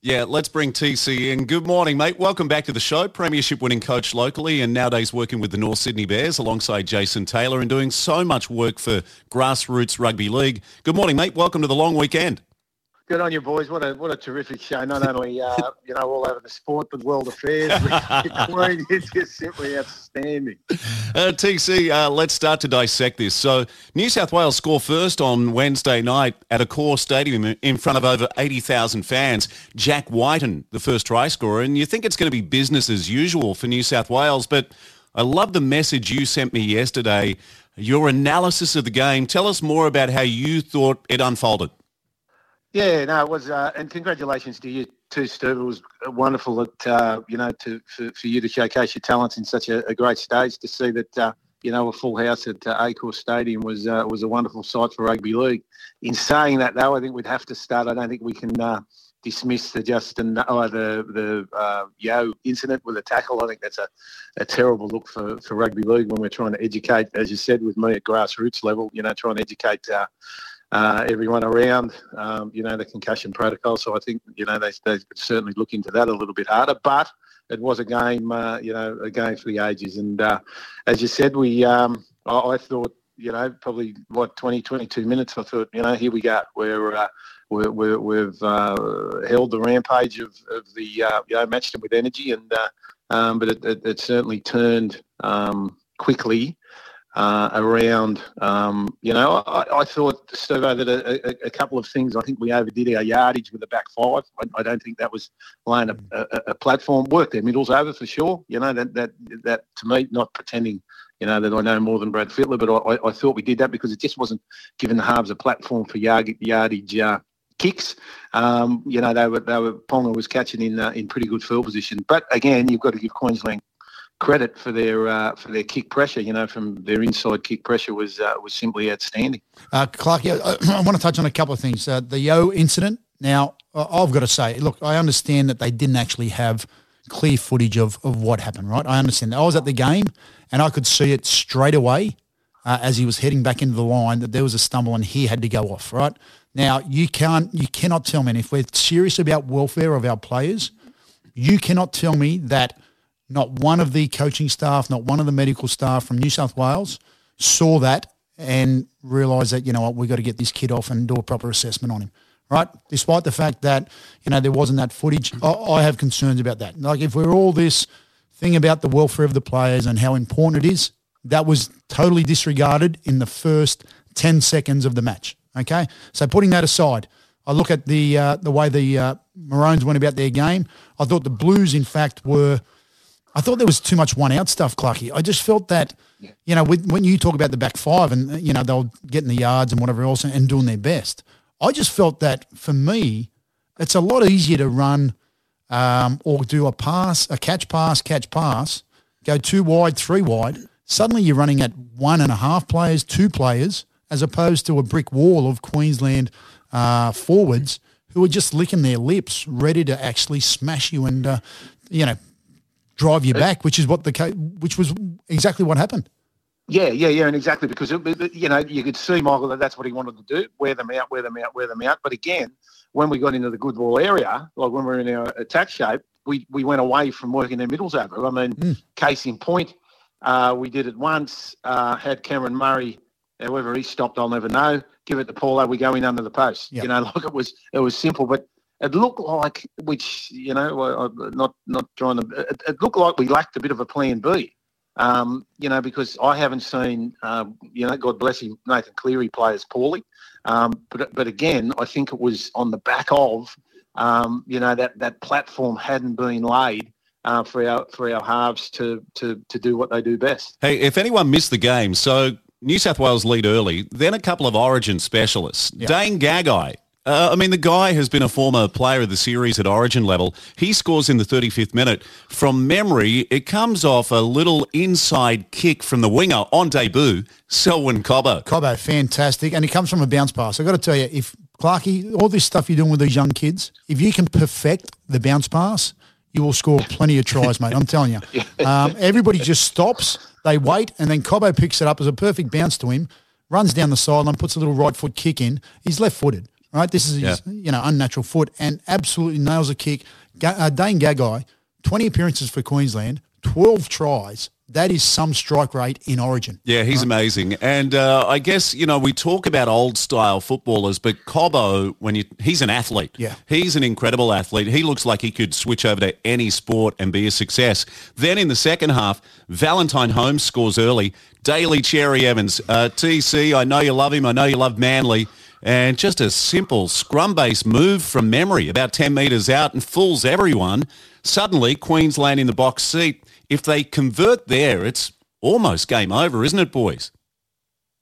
Yeah, let's bring TC in. Good morning, mate. Welcome back to the show. Premiership winning coach locally and nowadays working with the North Sydney Bears alongside Jason Taylor and doing so much work for grassroots rugby league. Good morning, mate. Welcome to the long weekend. Good on you, boys. What a what a terrific show. Not only uh, you know all over the sport, but world affairs. Queen is just simply outstanding. Uh, TC, uh, let's start to dissect this. So, New South Wales score first on Wednesday night at Accor Stadium in front of over eighty thousand fans. Jack Wighton, the first try scorer, and you think it's going to be business as usual for New South Wales, but I love the message you sent me yesterday. Your analysis of the game. Tell us more about how you thought it unfolded. Yeah, no, it was, uh, and congratulations to you too, Steve. It was wonderful that uh, you know to for, for, you to showcase your talents in such a, a great stage. To see that uh, you know a full house at uh, Accor Stadium was uh, was a wonderful sight for rugby league. In saying that, though, I think we'd have to start. I don't think we can uh, dismiss the Justin oh, the the uh, Yeo incident with a tackle. I think that's a, a terrible look for, for rugby league when we're trying to educate, as you said, with me at grassroots level. You know, trying to educate. Uh, uh, everyone around, um, you know, the concussion protocol. So I think, you know, they, they certainly look into that a little bit harder. But it was a game, uh, you know, a game for the ages. And uh, as you said, we, um, I, I, thought, you know, probably what 20, 22 minutes. I thought, you know, here we go. We're, uh, we're, we have uh, held the rampage of, of the, uh, you know, matched them with energy, and um, but it, it, it, certainly turned um, quickly uh, around, um, you know, I, I thought, Steve, that a, a, a, couple of things, I think we overdid our yardage with the back five. I, I don't think that was laying a, a, platform. Work their middles over for sure. You know, that, that, that to me, not pretending, you know, that I know more than Brad Fittler, but I, I thought we did that because it just wasn't giving the halves a platform for yard, yardage uh, kicks. Um, you know, they were, they were, Ponga was catching in, uh, in pretty good field position. But again, you've got to give Queensland credit for their uh, for their kick pressure. You know, from their inside kick pressure was uh, was simply outstanding. Uh, Clark, I, I want to touch on a couple of things. Uh, the Yeo incident. Now, I've got to say, look, I understand that they didn't actually have clear footage of, of what happened. Right, I understand. That. I was at the game and I could see it straight away uh, as he was heading back into the line that there was a stumble and he had to go off. Right now, you can't you cannot tell me if we're serious about welfare of our players, you cannot tell me that not one of the coaching staff, not one of the medical staff from New South Wales saw that and realised that, you know what, we've got to get this kid off and do a proper assessment on him, right? Despite the fact that, you know, there wasn't that footage, I, I have concerns about that. Like if we're all this thing about the welfare of the players and how important it is, that was totally disregarded in the first 10 seconds of the match, okay? So putting that aside, I look at the, uh, the way the uh, Maroons went about their game. I thought the Blues, in fact, were – I thought there was too much one out stuff, Clucky. I just felt that, yeah. you know, when you talk about the back five and, you know, they were getting the yards and whatever else and doing their best, I just felt that for me, it's a lot easier to run um, or do a pass, a catch pass, catch pass, go two wide, three wide. Suddenly you're running at one and a half players, two players, as opposed to a brick wall of Queensland uh, forwards who are just licking their lips, ready to actually smash you and, uh, you know, drive you back, which is what the which was exactly what happened. Yeah, yeah, yeah, and exactly because it, you know you could see Michael that that's what he wanted to do: wear them out, wear them out, wear them out. But again, when we got into the good ball area, like when we are in our attack shape, we we went away from working their middles over. I mean, mm. case in point, uh, we did it once. Uh, had Cameron Murray, however he stopped, I'll never know. Give it to Paulo. We go in under the post. Yep. You know, like it was it was simple, but it looked like, which you know, not not trying to. It, it, looked like we lacked a bit of a plan B. Um, you know, because I haven't seen, um, you know, God bless him, Nathan Cleary play as poorly. Um, but but again, I think it was on the back of, um, you know, that that platform hadn't been laid. Uh, for our for our halves to, to to do what they do best. Hey, if anyone missed the game, so New South Wales lead early, then a couple of Origin specialists. Yep. Dane Gagai Uh, I mean, the guy has been a former player of the series at Origin level. He scores in the 35th minute. From memory, it comes off a little inside kick from the winger on debut, Selwyn Cobbo. Cobbo, fantastic. And he comes from a bounce pass. I've got to tell you, if Clarkey, all this stuff you're doing with these young kids, if you can perfect the bounce pass, you will score plenty of tries, mate. I'm telling you. Um, everybody just stops, they wait, and then Cobbo picks it up as a perfect bounce to him, runs down the sideline, puts a little right foot kick in. He's left-footed, right? This is his, Yeah. you know, unnatural foot and absolutely nails a kick. Ga- uh, Dane Gagai, 20 appearances for Queensland, 12 tries. That is some strike rate in Origin. Yeah, he's amazing. And uh, I guess, you know, we talk about old style footballers, but Cobbo, when you, he's an athlete. Yeah. He's an incredible athlete. He looks like he could switch over to any sport and be a success. Then in the second half, Valentine Holmes scores early. Daly Cherry Evans, uh, TC, I know you love him. I know you love Manly. And just a simple scrum-based move from memory, about 10 metres out and fools everyone. Suddenly, Queensland in the box seat. If they convert there, it's almost game over, isn't it, boys?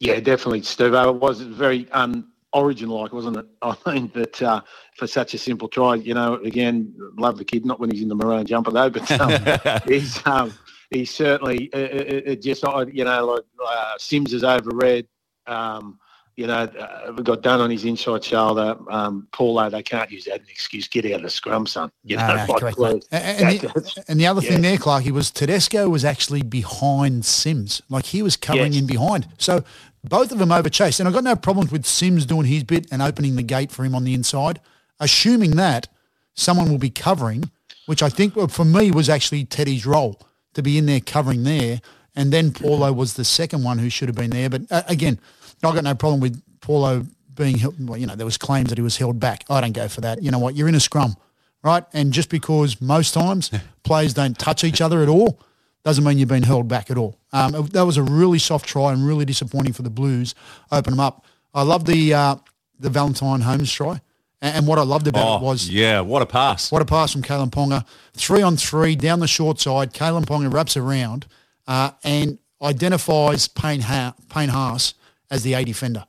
Yeah, definitely, Steve. It was very un-origin-like, wasn't it? I mean, but uh, for such a simple try, you know, again, love the kid. Not when he's in the maroon jumper though, but um, he's um, he's certainly uh, it, it just uh, you know like uh, Sims is overread. Um, you know, uh, got done on his inside shoulder. Um, Paulo, they can't use that as an excuse. Get out of the scrum, son. You No, know, no, like, correct. And, and the, and the other thing yeah. there, Clarky, was Tedesco was actually behind Sims. Like he was covering Yes. in behind. So both of them overchased. And I've got no problems with Sims doing his bit and opening the gate for him on the inside, assuming that someone will be covering, which I think for me was actually Teddy's role to be in there covering there. And then Paulo was the second one who should have been there. But uh, again, I've got no problem with Paulo being, held- well, you know, there was claims that he was held back. I don't go for that. You know what? You're in a scrum, right? And just because most times players don't touch each other at all doesn't mean you've been held back at all. Um, it- that was a really soft try and really disappointing for the Blues. Open them up. I love the uh, the Valentine Holmes try. And, and what I loved about Oh, it was yeah, what a pass. what a pass from Kalyn Ponga. Three on three down the short side. Kalyn Ponga wraps around uh, and identifies Payne, ha- Payne Haas as the A defender.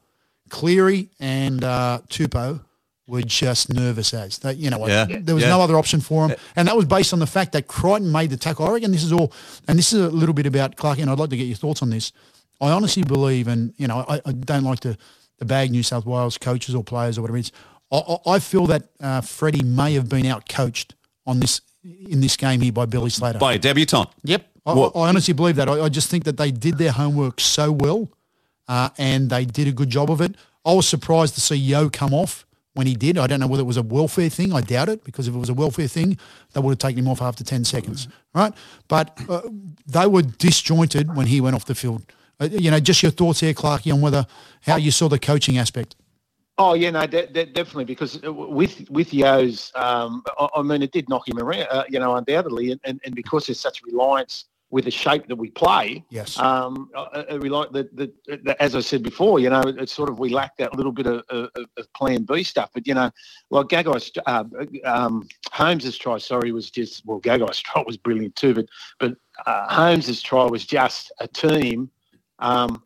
Cleary and uh, Tupou were just nervous as. They, you know? Yeah. There was Yeah. no other option for them. And that was based on the fact that Crichton made the tackle. I reckon this is all, and this is a little bit about Clark, and I'd like to get your thoughts on this. I honestly believe, and you know, I, I don't like to, to bag New South Wales coaches or players or whatever it is. I, I I feel that uh, Freddie may have been out coached on this in this game here by Billy Slater. By a debutant. Yep. I, I honestly believe that. I, I just think that they did their homework so well uh, and they did a good job of it. I was surprised to see Yeo come off when he did. I don't know whether it was a welfare thing. I doubt it because if it was a welfare thing, they would have taken him off after 10 seconds, right? But uh, they were disjointed when he went off the field. Uh, you know, just your thoughts here, Clarky, on whether how you saw the coaching aspect. Oh yeah, no, de- de- definitely because uh, with with Yeo's, um, I, I mean, it did knock him around, uh, you know, undoubtedly, and, and, and because there's such reliance with the shape that we play, Yes. um, uh, uh, we like the, the, the, as I said before, you know, it's sort of we lack that little bit of, of, of Plan B stuff, but you know, like Gagai's uh, um, Holmes's try, sorry, was just well, Gagai's try was brilliant too, but but uh, Holmes's try was just a team um,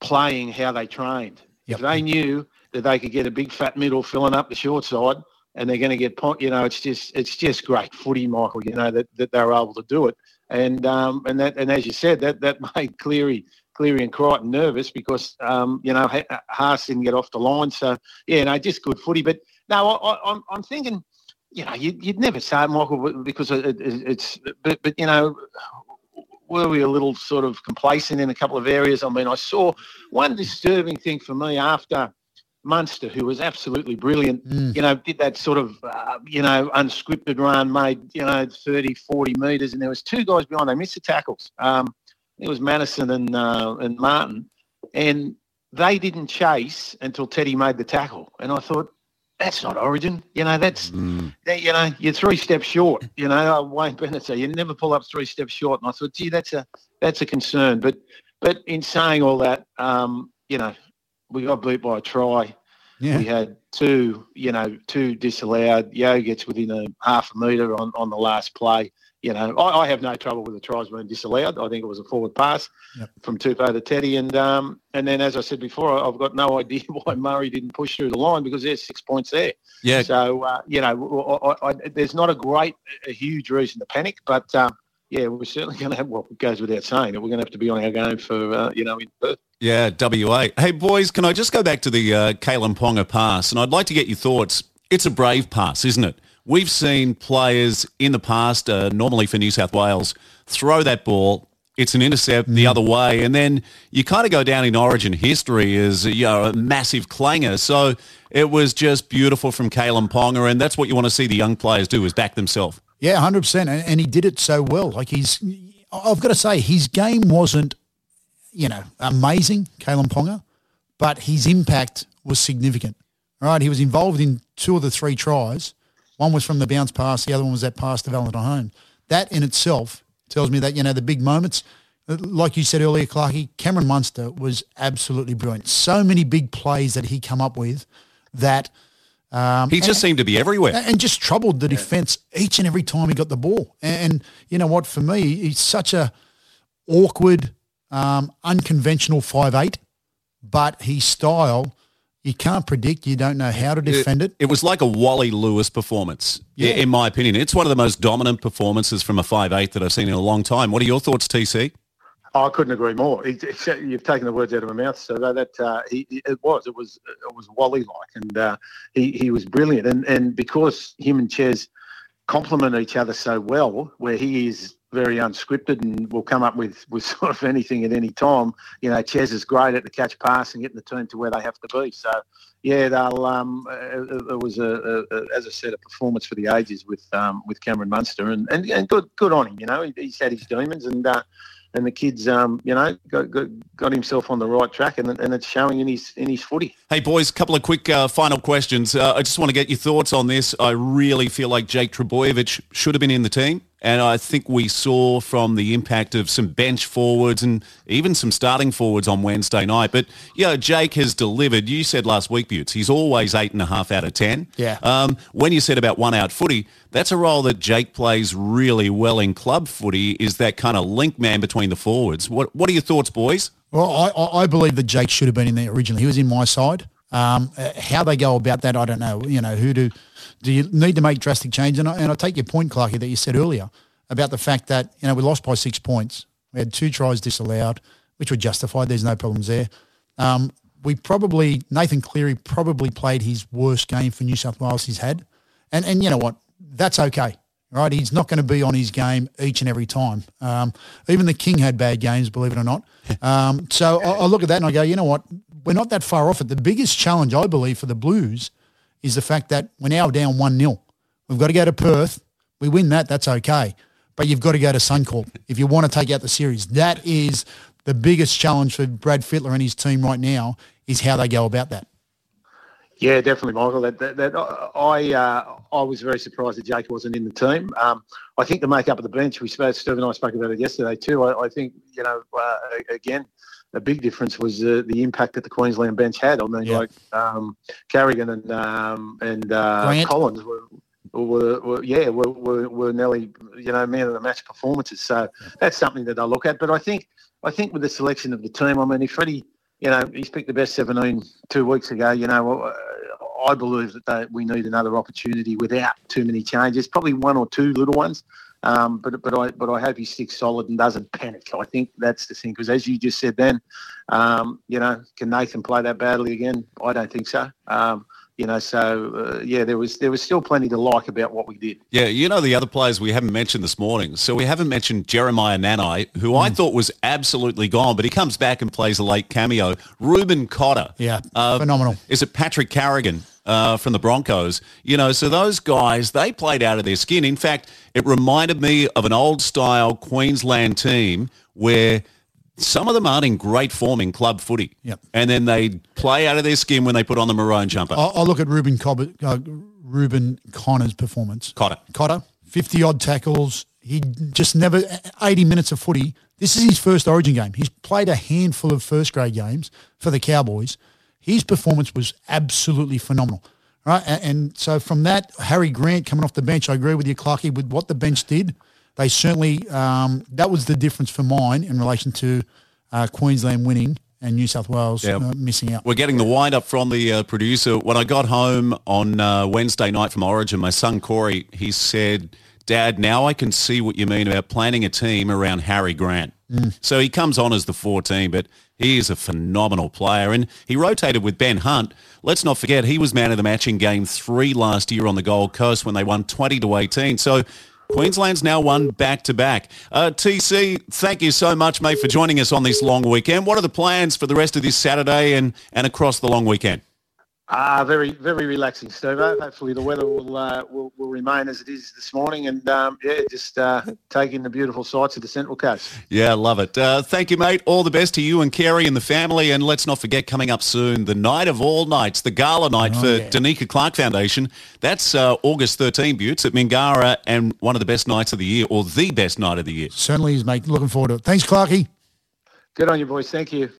playing how they trained. Yep. If they knew that they could get a big fat middle filling up the short side, and they're going to get, point, you know, it's just it's just great footy, Michael. You know that, that they were able to do it, and um, and that and as you said, that that made Cleary. Cleary and Crichton nervous because um, you know Haas didn't get off the line. So yeah, no, just good footy. But no, I, I, I'm I'm thinking, you know, you'd, you'd never say it, Michael, because it, it, it's but but you know, were we a little sort of complacent in a couple of areas? I mean, I saw one disturbing thing for me after Munster, who was absolutely brilliant, Mm. you know, did that sort of, uh, you know, unscripted run, made, you know, 30, 40 metres, and there was two guys behind. They missed the tackles. Um, it was Matterson and, uh, and Martin, and they didn't chase until Teddy made the tackle. And I thought, that's not origin. You know, that's, Mm. that, you know, you're three steps short. You know, Wayne Bennett said you never pull up three steps short. And I thought, gee, that's a that's a concern. But but in saying all that, um, you know, we got beat by a try. Yeah. We had two, you know, two disallowed. Yeo gets within a half a metre on, on the last play. You know, I, I have no trouble with the tries being disallowed. I think it was a forward pass Yep. from Tupou to Teddy. And um, and then, as I said before, I've got no idea why Murray didn't push through the line because there's six points there. Yeah, So, uh, you know, I, I, there's not a great, a huge reason to panic, but um, yeah, we're certainly going to have, well, it goes without saying that we're going to have to be on our game for, uh, you know, in Perth. Yeah, WA. Hey, boys, can I just go back to the uh, Kalyn Ponga pass? And I'd like to get your thoughts. It's a brave pass, isn't it? We've seen players in the past, uh, normally for New South Wales, throw that ball. It's an intercept the other way, and then you kind of go down in Origin history as you know a massive clanger. So it was just beautiful from Kalyn Ponga, and that's what you want to see the young players do: is back themselves. Yeah, hundred percent, and he did it so well. Like he's, I've got to say, his game wasn't, you know, amazing, Kalyn Ponga, but his impact was significant. Right, he was involved in two of the three tries. One was from the bounce pass, the other one was that pass to Valentine Holmes. That in itself tells me that you know the big moments, like you said earlier, Clarky, Cameron Munster was absolutely brilliant. So many big plays that he come up with that. Um, He just seemed to be everywhere. and just troubled the defence each and every time he got the ball. And you know what? For me, he's such a awkward, um, unconventional five eight, but his style you can't predict. You don't know how to defend it. It was like a Wally Lewis performance, Yeah. in my opinion. It's one of the most dominant performances from a 5'8 that I've seen in a long time. What are your thoughts, TC? I couldn't agree more. He, you've taken the words out of my mouth. So that uh, he, it was, it was, it was Wally like, and uh, he he was brilliant. And and because him and Ches complement each other so well, where he is very unscripted and will come up with with sort of anything at any time. You know, Ches is great at the catch pass and getting the team to where they have to be. So. Yeah, they'll. Um, it, it was a, a, a, as I said, a performance for the ages with um, with Cameron Munster, and, and, and good good on him. You know, he, he's had his demons, and uh, and the kid's um, you know got, got got himself on the right track, and and it's showing in his in his footy. Hey, boys, a couple of quick uh, final questions. Uh, I just want to get your thoughts on this. I really feel like Jake Trbojevic should have been in the team. And I think we saw from the impact of some bench forwards and even some starting forwards on Wednesday night. But, yeah, Jake has delivered. You said last week, Butts, he's always eight and a half out of 10. Yeah. Um, when you said about one out footy, that's a role that Jake plays really well in club footy, is that kind of link man between the forwards. What, what are your thoughts, boys? Well, I, I I believe that Jake should have been in there originally. He was in my side. Um, uh, how they go about that, I don't know. You know, who do do you need to make drastic change? And I, and I take your point, Clarky, that you said earlier about the fact that you know we lost by six points. We had two tries disallowed, which were justified. There's no problems there. Um, we probably Nathan Cleary probably played his worst game for New South Wales he's had, and and you know what? That's okay, right? He's not going to be on his game each and every time. Um, even the King had bad games, believe it or not. Um, so I, I look at that and I go, you know what? We're not that far off it. The biggest challenge I believe for the Blues is the fact that we're now down one 0 We've got to go to Perth. We win that, that's okay. But you've got to go to Suncorp if you want to take out the series. That is the biggest challenge for Brad Fittler and his team right now is how they go about that. Yeah, definitely, Michael. That, that, that I uh, I was very surprised that Jake wasn't in the team. Um, I think the makeup of the bench. We spoke. Steve and I spoke about it yesterday too. I, I think you know uh, again. A big difference was uh, the impact that the Queensland bench had. I mean, Yeah. like um, Carrigan and um, and uh, Collins were, were, were yeah were, were, were nearly you know man of the match performances. So that's something that I look at. But I think I think with the selection of the team, I mean, if Freddie, you know, he's picked the best 17 two weeks ago. You know, uh, I believe that they, we need another opportunity without too many changes. Probably one or two little ones. Um, but but I but I hope he sticks solid and doesn't panic. I think that's the thing because as you just said then, um, you know, can Nathan play that badly again? I don't think so. Um, you know, so uh, yeah, there was there was still plenty to like about what we did. Yeah, you know the other players we haven't mentioned this morning. So we haven't mentioned Jeremiah Nanai, who I thought was absolutely gone, but he comes back and plays a late cameo. Reuben Cotter. Yeah, Uh, phenomenal. Is it Patrick Carrigan uh, from the Broncos? You know, so those guys, they played out of their skin. In fact, it reminded me of an old style Queensland team where some of them aren't in great form in club footy. Yep. And then they play out of their skin when they put on the maroon jumper. I, I look at Reuben Cobbett, uh, Reuben Connor's performance. Cotter. Cotter, 50 odd tackles. He just never, 80 minutes of footy. This is his first origin game. He's played a handful of first grade games for the Cowboys. His performance was absolutely phenomenal. Right, and, and so from that, Harry Grant coming off the bench, I agree with you, Clarky, with what the bench did. They certainly um, that was the difference for mine in relation to uh, Queensland winning and New South Wales uh, missing out. We're getting the wind up from the uh, producer. When I got home on uh, Wednesday night from Origin, my son Corey, he said, Dad, now I can see what you mean about planning a team around Harry Grant. So he comes on as the 14, but he is a phenomenal player. And he rotated with Ben Hunt. Let's not forget, he was man of the match in game three last year on the Gold Coast when they won 20 to 18. So Queensland's now won back-to-back. Uh, TC, thank you so much, mate, for joining us on this long weekend. What are the plans for the rest of this Saturday and, and across the long weekend? Ah, very, very relaxing, Steve. Hopefully the weather will, uh, will will remain as it is this morning, and um, yeah, just uh, taking the beautiful sights of the Central Coast. Yeah, love it. Uh, thank you, mate. All the best to you and Kerry and the family. And let's not forget, coming up soon, the night of all nights, the gala night for yeah. Danica Clark Foundation. That's uh, August 13, Butts, at Mingara, and one of the best nights of the year, or the best night of the year. Certainly is, mate. Looking forward to it. Thanks, Clarky. Good on you, boys. Thank you.